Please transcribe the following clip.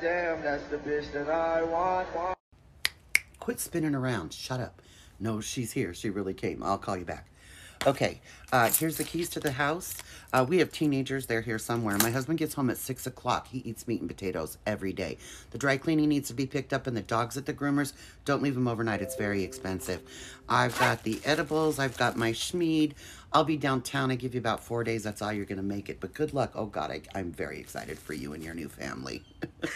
that's the bitch that I want. Quit spinning around. Shut up. No, she's here. She really came. I'll call you back. Okay, uh, here's the keys to the house. Uh, we have teenagers. They're here somewhere. My husband gets home at 6 o'clock. He eats meat and potatoes every day. The dry cleaning needs to be picked up, and the dog's at the groomers. Don't leave them overnight. It's very expensive. I've got the edibles. I've got my schmead. I'll be downtown. I give you about four days. That's all you're going to make it. But good luck. Oh, God, I, I'm very excited for you and your new family.